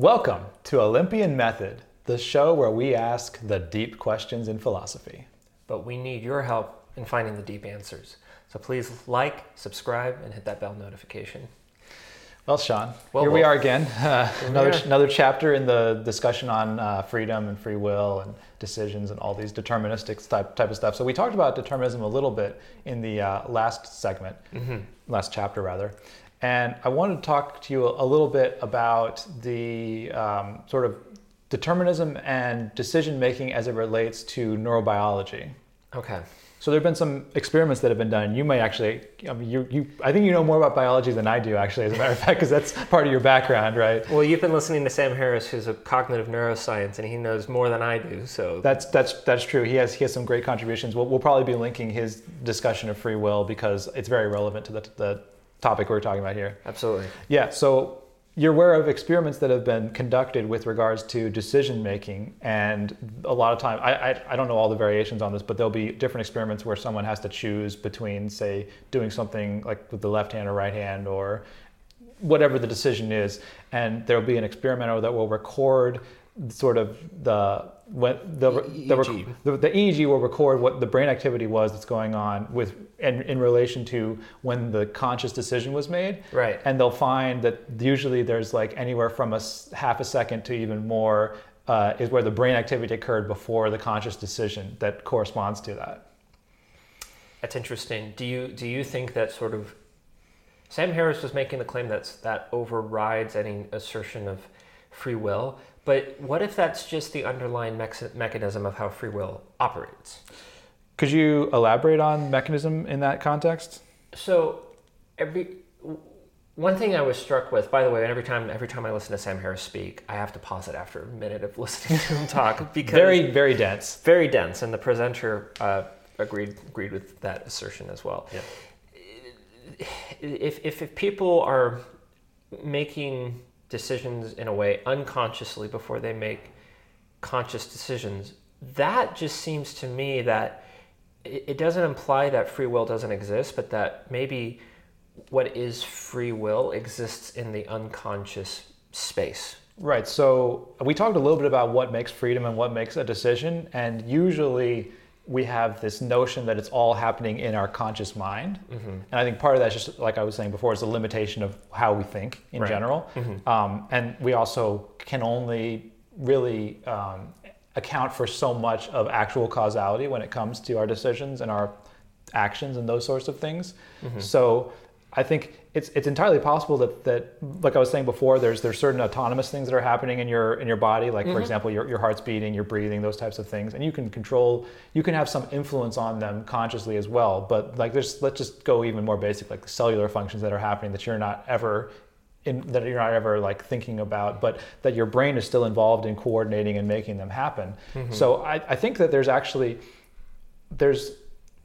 Welcome to Olympian Method, the show where we ask the deep questions in philosophy. But we need your help in finding the deep answers. So please like, subscribe, and hit that bell notification. Well, Sean, Well, here we are again. Uh, another are. another chapter in the discussion on uh, freedom and free will and decisions and all these deterministic type type of stuff. So we talked about determinism a little bit in the uh, last segment, last chapter rather. And I wanted to talk to you a, little bit about the um, sort of determinism and decision making as it relates to neurobiology. Okay. So there have been some experiments that have been done. You may actually, I mean, you, you, I think you know more about biology than I do, actually, as a matter of fact, because that's part of your background, right? Well, you've been listening to Sam Harris, who's a cognitive neuroscience, and he knows more than I do. So That's that's that's true. He has he has some great contributions. We'll, we'll probably be linking his discussion of free will because it's very relevant to the, the topic we're talking about here. absolutely. Yeah. So you're aware of experiments that have been conducted with regards to decision making, and a lot of time I, I I don't know all the variations on this, but there'll be different experiments where someone has to choose between, say, doing something like with the left hand or right hand, or whatever the decision is, and there'll be an experimenter that will record sort of the when the the, EEG. the the EEG will record what the brain activity was that's going on with in, in relation to when the conscious decision was made Right. and they'll find that usually there's like anywhere from a half a second to even more uh, is where the brain activity occurred before the conscious decision that corresponds to that. That's interesting. Do you do you think that sort of Sam Harris was making the claim that that overrides any assertion of free will? But what if that's just the underlying mex- mechanism of how free will operates? Could you elaborate on mechanism in that context? So every one thing I was struck with, by the way, and every time every time I listen to Sam Harris speak, I have to pause it after a minute of listening to him talk because Very, very dense. very dense, and the presenter uh, agreed agreed with that assertion as well. Yeah. If, if if people are making decisions in a way unconsciously before they make conscious decisions, that just seems to me that it, doesn't imply that free will doesn't exist, but that maybe what is free will exists in the unconscious space. Right. So we talked a little bit about what makes freedom and what makes a decision, and usually we have this notion that it's all happening in our conscious mind, and I think part of that's just like I was saying before, is the limitation of how we think in Right. general, um, and we also can only really um, account for so much of actual causality when it comes to our decisions and our actions and those sorts of things. So I think it's it's entirely possible that that like I was saying before, there's there's certain autonomous things that are happening in your in your body, like for mm-hmm. example, your, your heart's beating, your breathing, those types of things, and you can control, you can have some influence on them consciously as well. But like there's let's just go even more basic, like the cellular functions that are happening that you're not ever in, that you're not ever like thinking about, but that your brain is still involved in coordinating and making them happen. Mm-hmm. So I, I think that there's actually there's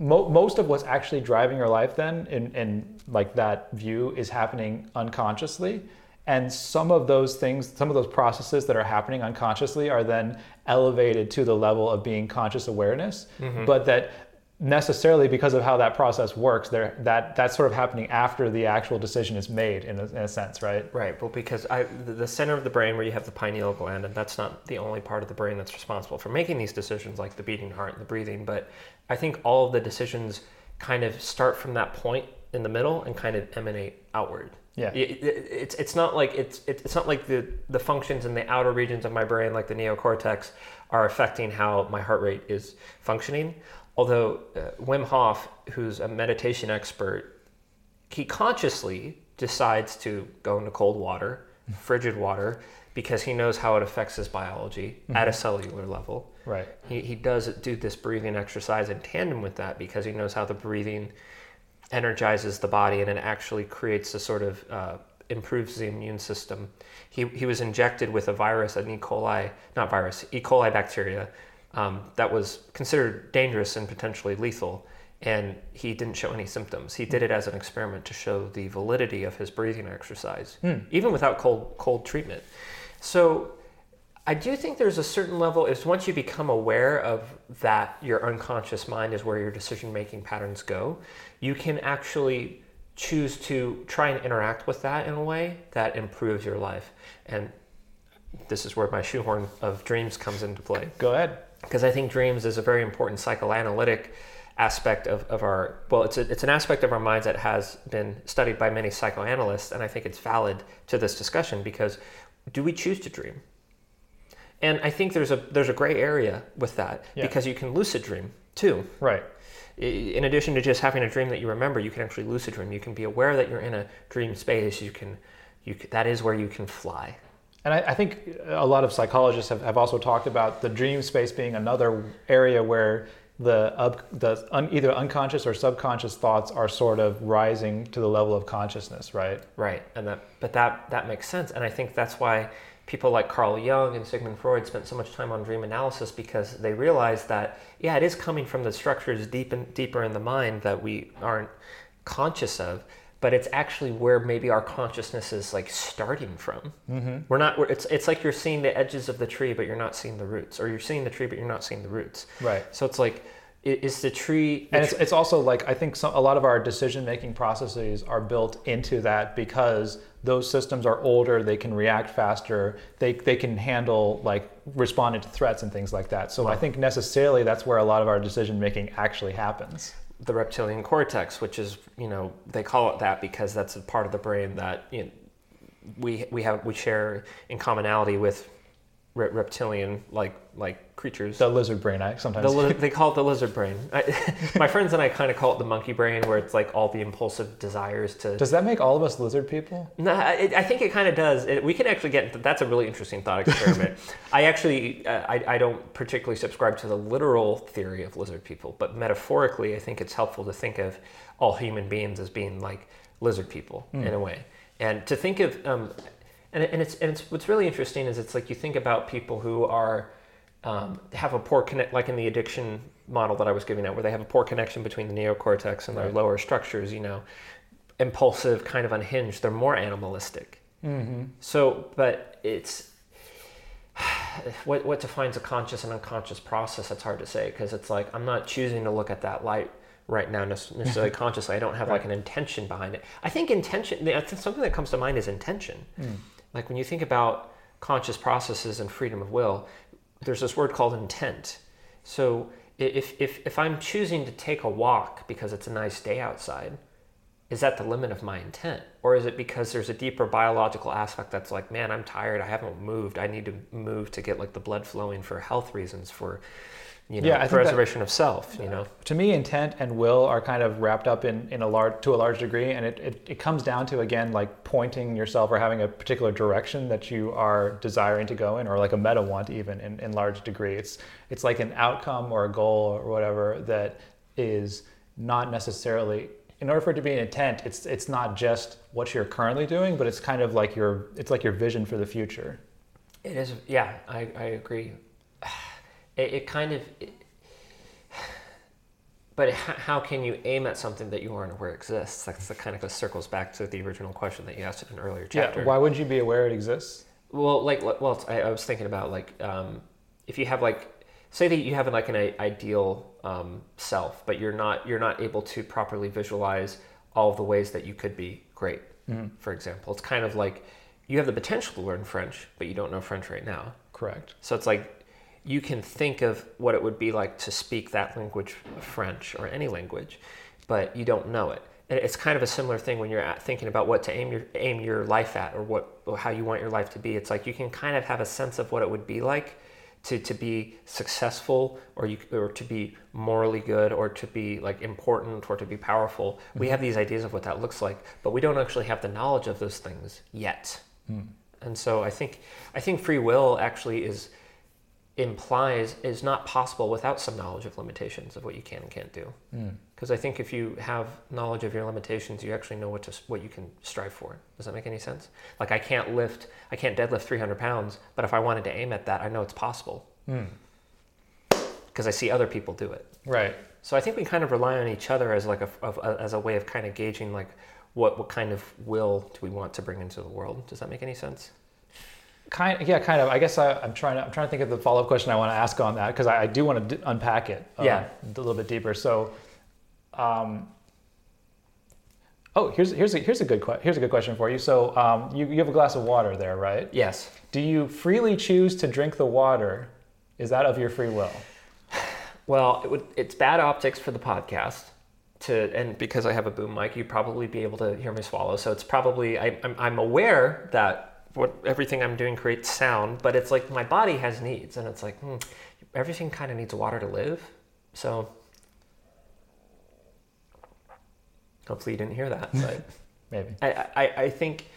mo- most of what's actually driving your life then in, in like that view is happening unconsciously. And some of those things some of those processes that are happening unconsciously are then elevated to the level of being conscious awareness mm-hmm. but that necessarily because of how that process works there that that's sort of happening after the actual decision is made in a, in a sense right Right, well, because I, the center of the brain where you have the pineal gland, and that's not the only part of the brain that's responsible for making these decisions, like the beating heart and the breathing. But I think all of the decisions kind of start from that point in the middle and kind of emanate outward. Yeah. It- it- it's it's not like it's it's not like the the functions in the outer regions of my brain, like the neocortex, are affecting how my heart rate is functioning. Although uh, Wim Hof, who's a meditation expert, he consciously decides to go into cold water, frigid water, because he knows how it affects his biology at a cellular level. right He, he does do this breathing exercise in tandem with that because he knows how the breathing energizes the body and it actually creates a sort of uh, improves the immune system. He, he was injected with a virus, an E. coli, not virus, E. coli bacteria um, that was considered dangerous and potentially lethal. And he didn't show any symptoms. He did it as an experiment to show the validity of his breathing exercise, even without cold cold treatment. So I do think there's a certain level is once you become aware of that your unconscious mind is where your decision making patterns go, you can actually choose to try and interact with that in a way that improves your life. And this is where my shoehorn of dreams comes into play Go ahead. Because I think dreams is a very important psychoanalytic aspect of, of our well it's a, it's an aspect of our minds that has been studied by many psychoanalysts and I think it's valid to this discussion because do we choose to dream? And I think there's a there's a gray area with that Yeah. because you can lucid dream too. Right. In addition to just having a dream that you remember you can actually lucid dream. You can be aware that you're in a dream space. You can you can, that is where you can fly And I, I think a lot of psychologists have, have also talked about the dream space being another area where the, up, the un, either unconscious or subconscious thoughts are sort of rising to the level of consciousness, right? Right, and that but that that makes sense, and I think that's why people like Carl Jung and Sigmund Freud spent so much time on dream analysis because they realized that yeah, it is coming from the structures deep in, deeper in the mind that we aren't conscious of, but it's actually where maybe our consciousness is like starting from. Mm-hmm. We're not. We're, it's it's like you're seeing the edges of the tree, but you're not seeing the roots, or you're seeing the tree, but you're not seeing the roots. Right. So it's like, is the tree? the And it's, it's also like I think some, a lot of our decision making processes are built into that because those systems are older, they can react faster, they, they can handle like responding to threats and things like that. So I think necessarily that's where a lot of our decision making actually happens. The reptilian cortex, which is you know they call it that because that's a part of the brain that you know, we we have we share in commonality with re- reptilian like like creatures. The lizard brain, I sometimes The li- they call it the lizard brain. I, my friends and I kind of call it the monkey brain, where it's like all the impulsive desires to. Does that make all of us lizard people? No, I, I think it kind of does. It, we can actually get. That's a really interesting thought experiment. I actually, uh, I, I don't particularly subscribe to the literal theory of lizard people, but metaphorically, I think it's helpful to think of all human beings as being like lizard people in a way, and to think of, um, and, and it's and it's what's really interesting is it's like you think about people who are um, have a poor connect, like in the addiction model that I was giving out, where they have a poor connection between the neocortex and their Right. lower structures. You know, impulsive, kind of unhinged. They're more animalistic. Mm-hmm. So, but it's what what defines a conscious and unconscious process. It's hard to say because it's like I'm not choosing to look at that light right now necessarily consciously. I don't have like an intention behind it. I think intention. Something that comes to mind is intention. Like when you think about conscious processes and freedom of will, there's this word called intent. So if if if I'm choosing to take a walk because it's a nice day outside, is that the limit of my intent or is it because there's a deeper biological aspect that's like man i'm tired i haven't moved i need to move to get like the blood flowing for health reasons for you know Yeah, think that- preservation of self you know To me, intent and will are kind of wrapped up in, in a large to a large degree, and it, it, it comes down to again like pointing yourself or having a particular direction that you are desiring to go in, or like a meta want even in, in large degree. It's it's like an outcome or a goal or whatever that is not necessarily in order for it to be an intent. It's it's not just what you're currently doing, but it's kind of like your it's like your vision for the future. it is yeah i, I agree it, it kind of it, but how can you aim at something that you aren't aware exists that's the kind of circles back to the original question that you asked in an earlier chapter Yeah. Why would you be aware it exists? Well, like, well, I, I was thinking about like, um, if you have like, say that you have like an ideal um, self, but you're not you're not able to properly visualize all of the ways that you could be great. For example, it's kind of like you have the potential to learn French, but you don't know French right now. Correct. So it's like you can think of what it would be like to speak that language, French or any language, but you don't know it. And it's kind of a similar thing when you're thinking about what to aim your aim your life at or what or how you want your life to be. It's like you can kind of have a sense of what it would be like to, to be successful or you or to be morally good or to be like important or to be powerful. We have mm-hmm. these ideas of what that looks like, but we don't actually have the knowledge of those things yet. Hmm. And so I think I think free will actually is implies is not possible without some knowledge of limitations of what you can and can't do. Hmm. Because I think if you have knowledge of your limitations, you actually know what to what you can strive for. Does that make any sense? Like I can't lift, I can't deadlift 300 pounds, but if I wanted to aim at that, I know it's possible. Hmm. Because I see other people do it. Right. So I think we kind of rely on each other as like a, of, a as a way of kind of gauging like what what kind of will do we want to bring into the world. Does that make any sense? Kind, yeah, kind of. I guess I, I'm trying to. I'm trying to think of the follow-up question I want to ask on that because I, I do want to d- unpack it. um, Yeah. a little bit deeper. So, um, oh, here's here's a, here's a good here's a good question for you. So, um, you you have a glass of water there, right? Yes. Do you freely choose to drink the water? Is that of your free will? Well, it would, it's bad optics for the podcast. To, and because I have a boom mic, you'd probably be able to hear me swallow. So it's probably I, I'm, I'm aware that what everything I'm doing creates sound, but it's like my body has needs, and it's like hmm, everything kind of needs water to live. So hopefully you didn't hear that, but Maybe. I, I, I think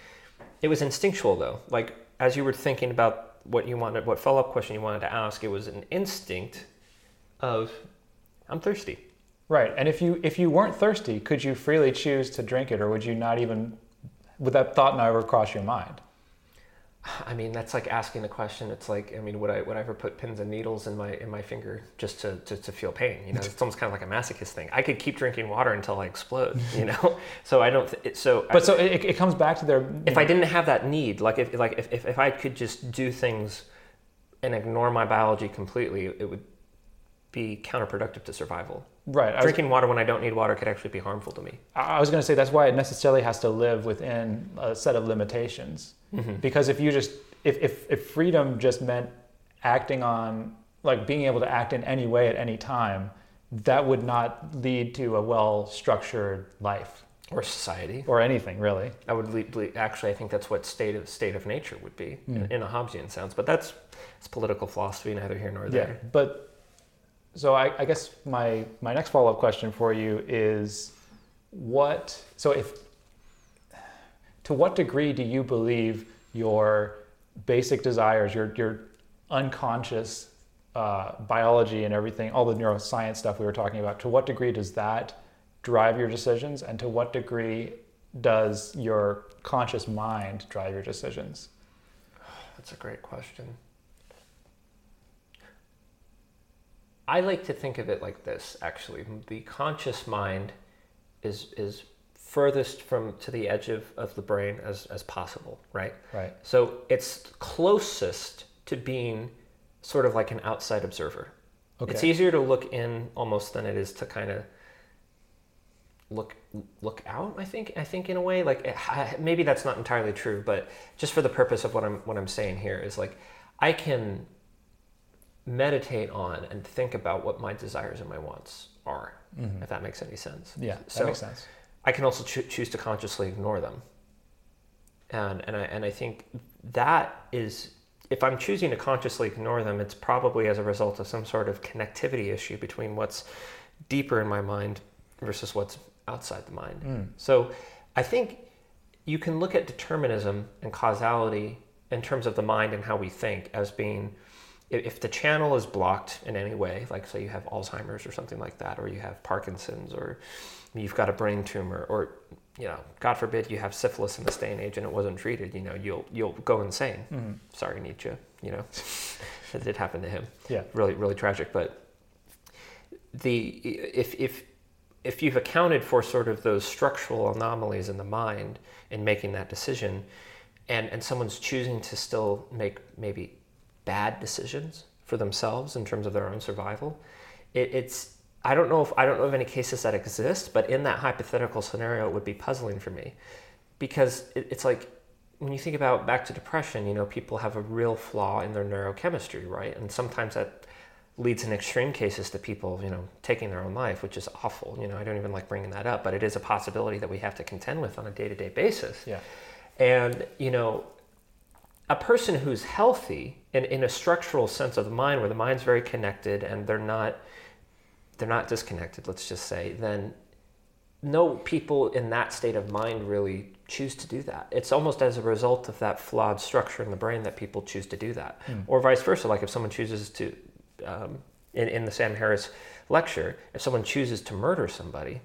it was instinctual though. Like as you were thinking about what you wanted, what follow up question you wanted to ask, it was an instinct of I'm thirsty. Right. And if you if you weren't thirsty, could you freely choose to drink it, or would you not even? Would that thought never cross your mind? I mean, that's like asking a question. It's like, I mean, would I would I ever put pins and needles in my in my finger just to to, to feel pain? You know, it's almost kind of like a masochist thing. I could keep drinking water until I explode. You know, so I don't. Th- so, But so it, it comes back to their. if know, I didn't have that need, like if like if, if, if I could just do things and ignore my biology completely, it would be counterproductive to survival. Right, I was, Drinking water when I don't need water could actually be harmful to me. I was going to say that's why it necessarily has to live within a set of limitations. Mm-hmm. Because if you just if, if if freedom just meant acting on like being able to act in any way at any time, that would not lead to a well structured life Or society. or anything really. I would lead, actually, I think that's what state of state of nature would be in, mm. in a Hobbesian sense. But that's it's political philosophy, neither here nor there. Yeah, there. but so I, I guess my my next follow up question for you is what so if to what degree do you believe your basic desires, your your unconscious uh, biology and everything, all the neuroscience stuff we were talking about, to what degree does that drive your decisions, and to what degree does your conscious mind drive your decisions? That's a great question. I like to think of it like this actually. The conscious mind is is furthest from to the edge of, of the brain as, as possible, right? Right. So it's closest to being sort of like an outside observer. Okay. It's easier to look in almost than it is to kind of look look out. I think I think in a way like maybe that's not entirely true, but just for the purpose of what I'm what I'm saying here is like I can meditate on and think about what my desires and my wants are, mm-hmm. if that makes any sense. Yeah, that makes sense. I can also choo- choose to consciously ignore them. And, and, I, and I think that is, if I'm choosing to consciously ignore them, it's probably as a result of some sort of connectivity issue between what's deeper in my mind versus what's outside the mind. Mm. So I think you can look at determinism and causality in terms of the mind and how we think as being if the channel is blocked in any way, like say you have Alzheimer's or something like that, or you have Parkinson's, or you've got a brain tumor, or you know, God forbid you have syphilis in this day and age and it wasn't treated, you know, you'll you'll go insane. Mm-hmm. Sorry, Nietzsche. You know, it did happen to him. Yeah. really, really tragic. But the if if if you've accounted for sort of those structural anomalies in the mind in making that decision, and and someone's choosing to still make maybe bad decisions for themselves in terms of their own survival, it, it's I don't know if I don't know of any cases that exist, but in that hypothetical scenario, it would be puzzling for me because it, it's like when you think about back to depression, you know, people have a real flaw in their neurochemistry, right? And sometimes that leads in extreme cases to people, you know, taking their own life, which is awful. You know, I don't even like bringing that up, but it is a possibility that we have to contend with on a day-to-day basis. Yeah. And, you know, a person who's healthy and in a structural sense of the mind where the mind's very connected and they're not they're not disconnected, let's just say, then no people in that state of mind really choose to do that. It's almost as a result of that flawed structure in the brain that people choose to do that. Or vice versa, like if someone chooses to, um, in, in the Sam Harris lecture, if someone chooses to murder somebody,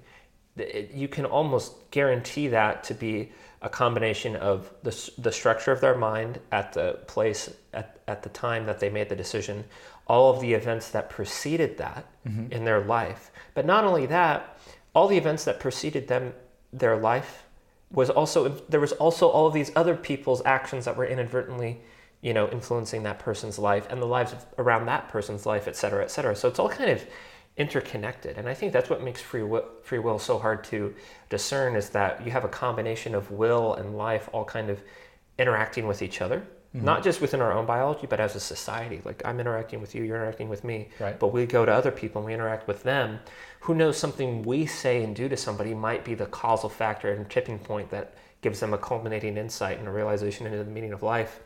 it, you can almost guarantee that to be a combination of the, the structure of their mind at the place, at, at the time that they made the decision, all of the events that preceded that mm-hmm. in their life. But not only that, all the events that preceded them, their life, was also there was also all of these other people's actions that were inadvertently, you know, influencing that person's life and the lives of, around that person's life, et cetera, et cetera. So it's all kind of interconnected, and I think that's what makes free will, free will so hard to discern is that you have a combination of will and life all kind of interacting with each other mm-hmm. not just within our own biology, but as a society. Like I'm interacting with you, you're interacting with me, Right. but we go to other people and we interact with them. Who knows something we say and do to somebody might be the causal factor and tipping point that gives them a culminating insight and a realization into the meaning of life.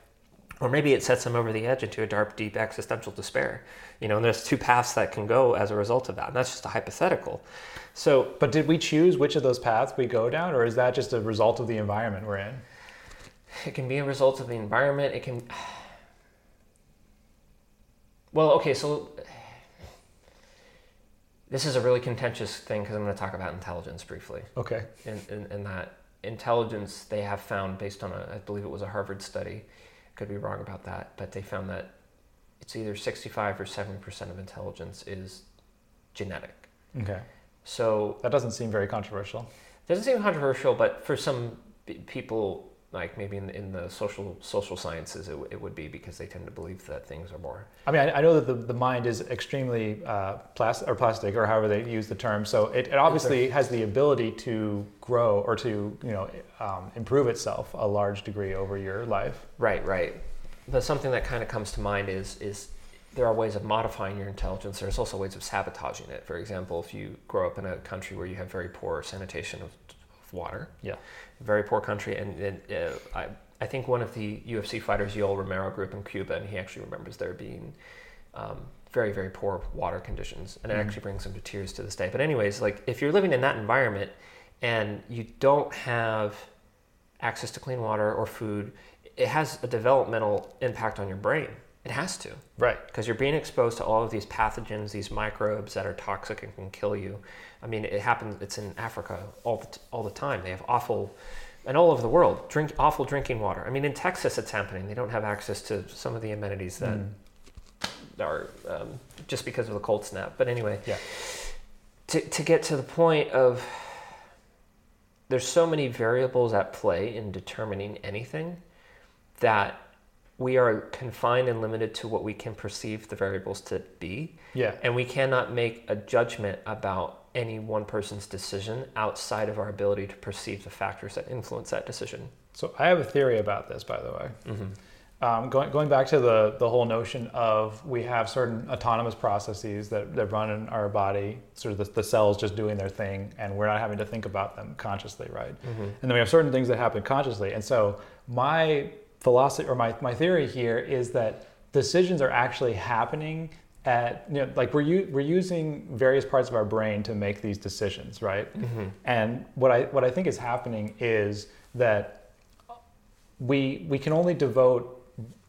Or maybe it sets them over the edge into a dark, deep existential despair. You know, and there's two paths that can go as a result of that. And that's just a hypothetical. So But did we choose which of those paths we go down, or is that just a result of the environment we're in? It can be a result of the environment. It can. Well, okay, so this is a really contentious thing because I'm going to talk about intelligence briefly. Okay. In, in, in that intelligence, they have found, based on a, I believe it was a Harvard study, could be wrong about that, but they found that it's either 65 or 70% of intelligence is genetic. Okay. So That doesn't seem very controversial. doesn't seem controversial, but for some people, like maybe in, in the social social sciences, it, it would be because they tend to believe that things are more. I mean, I, I know that the, the mind is extremely uh, plastic or plastic, or however they use the term. So it, it obviously has the ability to grow or to you know um, improve itself a large degree over your life. Right, right. But something that kind of comes to mind is is there are ways of modifying your intelligence. There's also ways of sabotaging it. For example, if you grow up in a country where you have very poor sanitation water, Yeah. very poor country, and, and uh, I I think one of the UFC fighters, Yoel Romero, grew up in Cuba, and he actually remembers there being um, very very poor water conditions, and it Mhm. actually brings him to tears to this day. But anyways, like if you're living in that environment and you don't have access to clean water or food, it has a developmental impact on your brain. It has to Right. because you're being exposed to all of these pathogens, these microbes that are toxic and can kill you. I mean, it happens. It's in Africa all the, t- all the time. They have awful, and all over the world, drink awful drinking water. I mean, in Texas, it's happening. They don't have access to some of the amenities that Mm. are um, just because of the cold snap. But anyway, Yeah. to to get to the point of there's so many variables at play in determining anything that we are confined and limited to what we can perceive the variables to be Yeah. and we cannot make a judgment about any one person's decision outside of our ability to perceive the factors that influence that decision So I have a theory about this, by the way. mm-hmm. Um, going, going back to the, the whole notion of we have certain autonomous processes that, that run in our body, sort of the, the cells just doing their thing, and we're not having to think about them consciously, right? Mm-hmm. And then we have certain things that happen consciously. And so my philosophy or my, my theory here is that decisions are actually happening at, you know, like we're, u- we're using various parts of our brain to make these decisions, right? Mm-hmm. And what I, what I think is happening is that we, we can only devote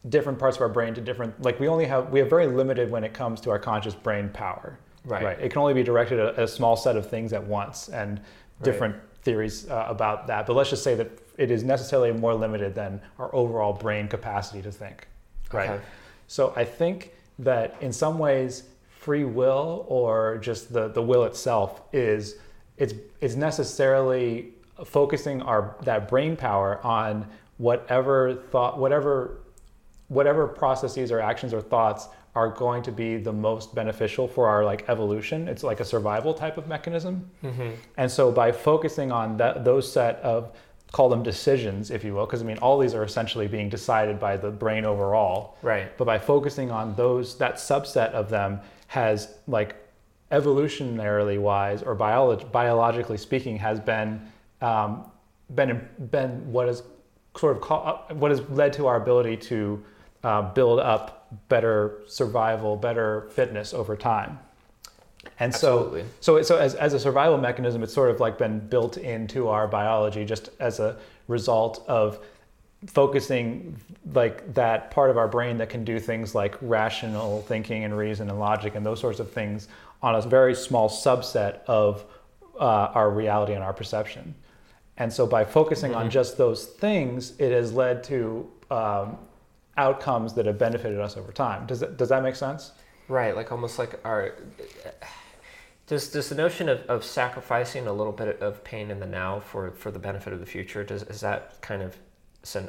different parts of our brain to different, like we only have, we have very limited when it comes to our conscious brain power. Right. It can only be directed at a small set of things at once and different theories uh, about that. But let's just say that it is necessarily more limited than our overall brain capacity to think. Right. Okay. So I think that in some ways, free will or just the, the will itself is it's it's necessarily focusing our that brain power on whatever thought whatever whatever processes or actions or thoughts are going to be the most beneficial for our like evolution. It's like a survival type of mechanism. Mm-hmm. And so by focusing on that, those set of, call them decisions, if you will, because I mean, all these are essentially being decided by the brain overall. right But by focusing on those, that subset of them has like evolutionarily wise or biolog- biologically speaking has been, um, been, been what is sort of call, uh, what has led to our ability to uh, build up better survival, better fitness over time. And so, Absolutely. so, so as, as a survival mechanism, it's sort of like been built into our biology just as a result of focusing like that part of our brain that can do things like rational thinking and reason and logic and those sorts of things on a very small subset of uh, our reality and our perception. And so by focusing on Mhm. just those things, it has led to um, outcomes that have benefited us over time. Does that, does that make sense? Right, like almost like our. Does, does the notion of, of sacrificing a little bit of pain in the now for, for the benefit of the future, does, is that kind of syn,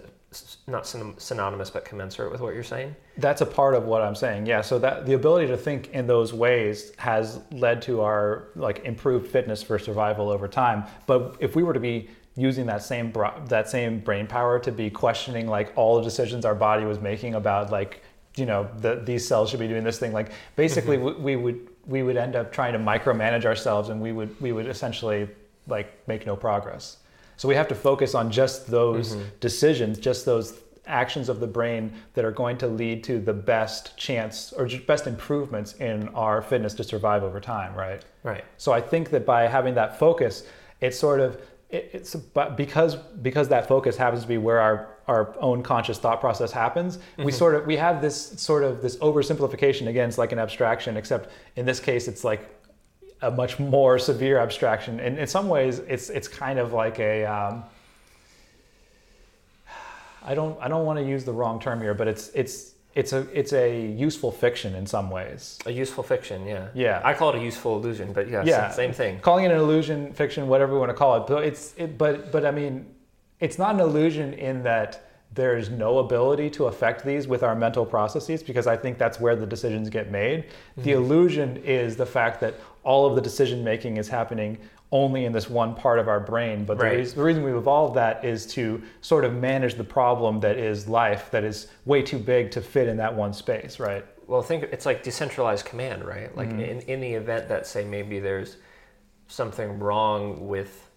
not syn, synonymous but commensurate with what you're saying? That's a part of what I'm saying. Yeah. So that the ability to think in those ways has led to our like improved fitness for survival over time. But if we were to be using that same bra- that same brain power to be questioning like all the decisions our body was making about like you know the, these cells should be doing this thing like basically mm-hmm. we, we would we would end up trying to micromanage ourselves and we would we would essentially like make no progress. So we have to focus on just those mm-hmm. decisions just those actions of the brain that are going to lead to the best chance or best improvements in our fitness to survive over time right? Right. So i think that by having that focus it's sort of it, it's but because because that focus happens to be where our our own conscious thought process happens mm-hmm. we sort of we have this sort of this oversimplification again it's like an abstraction except in this case it's like a much more severe abstraction and in some ways it's it's kind of like a um, I don't I don't want to use the wrong term here but it's it's it's a it's a useful fiction in some ways. A useful fiction, yeah. Yeah. I call it a useful illusion, but yeah, yeah. same thing. Calling it an illusion, fiction, whatever we want to call it, but it's it, but but I mean, it's not an illusion in that there's no ability to affect these with our mental processes because I think that's where the decisions get made. Mm-hmm. The illusion is the fact that all of the decision making is happening only in this one part of our brain. But right. the, reason, the, reason we've evolved that is to sort of manage the problem that is life, that is way too big to fit in that one space, right? Well, think it's like decentralized command, right? Like mm-hmm. in, in the event that, say, maybe there's something wrong with,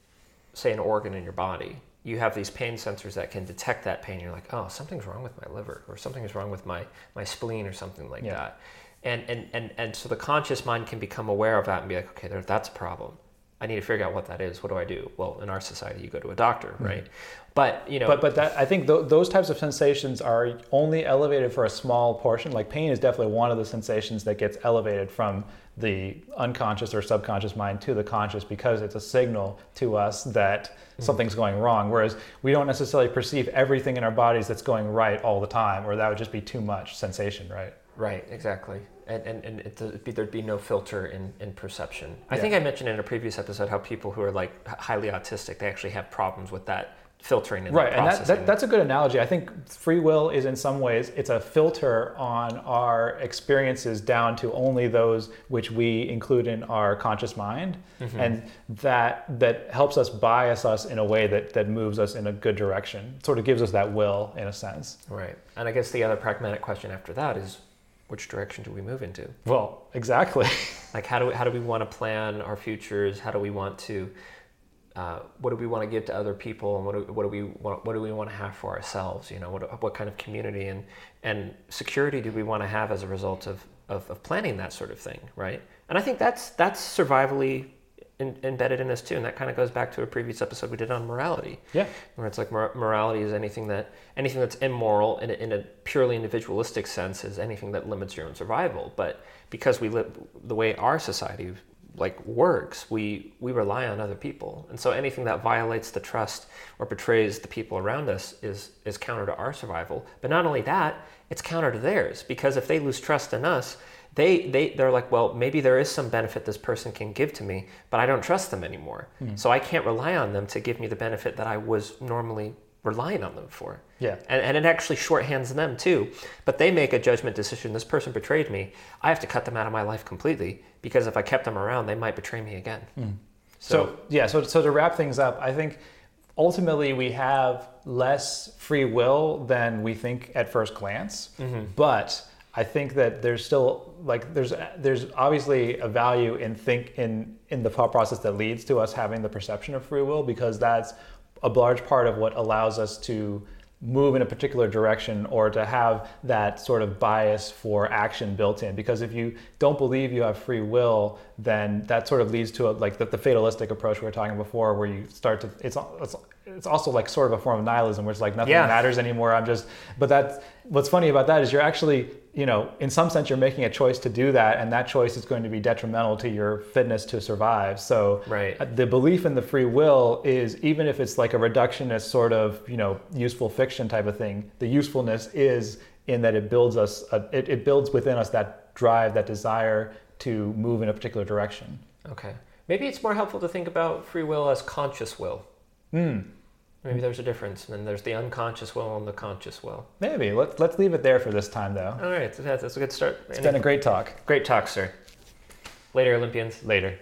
say, an organ in your body, you have these pain sensors that can detect that pain. You're like, oh, something's wrong with my liver, or something's wrong with my, my spleen, or something like yeah. that. And, and, and, and so the conscious mind can become aware of that and be like, okay, there, that's a problem I need to figure out what that is. What do I do? Well, in our society, you go to a doctor, mm-hmm. right? But you know, but but that I think th- those types of sensations are only elevated for a small portion. Like pain is definitely one of the sensations that gets elevated from the unconscious or subconscious mind to the conscious because it's a signal to us that mm-hmm. something's going wrong. Whereas we don't necessarily perceive everything in our bodies that's going right all the time, or that would just be too much sensation, right? Right, exactly and, and, and it, there'd be no filter in, in perception. I think I mentioned in a previous episode how people who are like highly autistic, they actually have problems with that filtering and right and that, that, that's a good analogy. I think free will is in some ways it's a filter on our experiences down to only those which we include in our conscious mind. Mm-hmm. and that that helps us bias us in a way that that moves us in a good direction. Sort of gives us that will in a sense. Right. And i guess the other pragmatic question after that is which direction do we move into? Well, exactly. like how do we, how do we want to plan our futures? How do we want to uh, what do we want to give to other people, and what do, what do we want, what do we want to have for ourselves? You know, what what kind of community and and security do we want to have as a result of, of, of planning that sort of thing, right? And I think that's that's survivally in, embedded in us too, and that kind of goes back to a previous episode we did on morality. Yeah, where it's like mor- morality is anything that anything that's immoral in a, in a purely individualistic sense is anything that limits your own survival. But because we live the way our society like works, we we rely on other people, and so anything that violates the trust or betrays the people around us is is counter to our survival. But not only that, it's counter to theirs because if they lose trust in us they they they're like, well, maybe there is some benefit this person can give to me, but I don't trust them anymore. Mm-hmm. So I can't rely on them to give me the benefit that I was normally relying on them for. Yeah. And, and it actually shorthands them too. But they make a judgment decision. This person betrayed me. I have to cut them out of my life completely because if I kept them around, they might betray me again. Mm. So, so, yeah, so, so to wrap things up, I think ultimately we have less free will than we think at first glance. Mm-hmm. But I think that there's still like there's there's obviously a value in think in in the thought process that leads to us having the perception of free will because that's a large part of what allows us to move in a particular direction or to have that sort of bias for action built in because if you don't believe you have free will then that sort of leads to a, like the, the fatalistic approach we were talking before where you start to it's, it's it's also like sort of a form of nihilism where it's like nothing yeah. matters anymore i'm just but that's what's funny about that is you're actually you know, in some sense, you're making a choice to do that, and that choice is going to be detrimental to your fitness to survive. So, right. Uh, the belief in the free will is even if it's like a reductionist sort of, you know, useful fiction type of thing, the usefulness is in that it builds us, a, it, it builds within us that drive, that desire to move in a particular direction. Okay. Maybe it's more helpful to think about free will as conscious will. Hmm. Maybe there's a difference. And then there's the unconscious will and the conscious will. Maybe. Let's, let's leave it there for this time, though. All right. That's, a good start. It's Any, been a great talk. Great talk, sir. Later, Olympians. Later.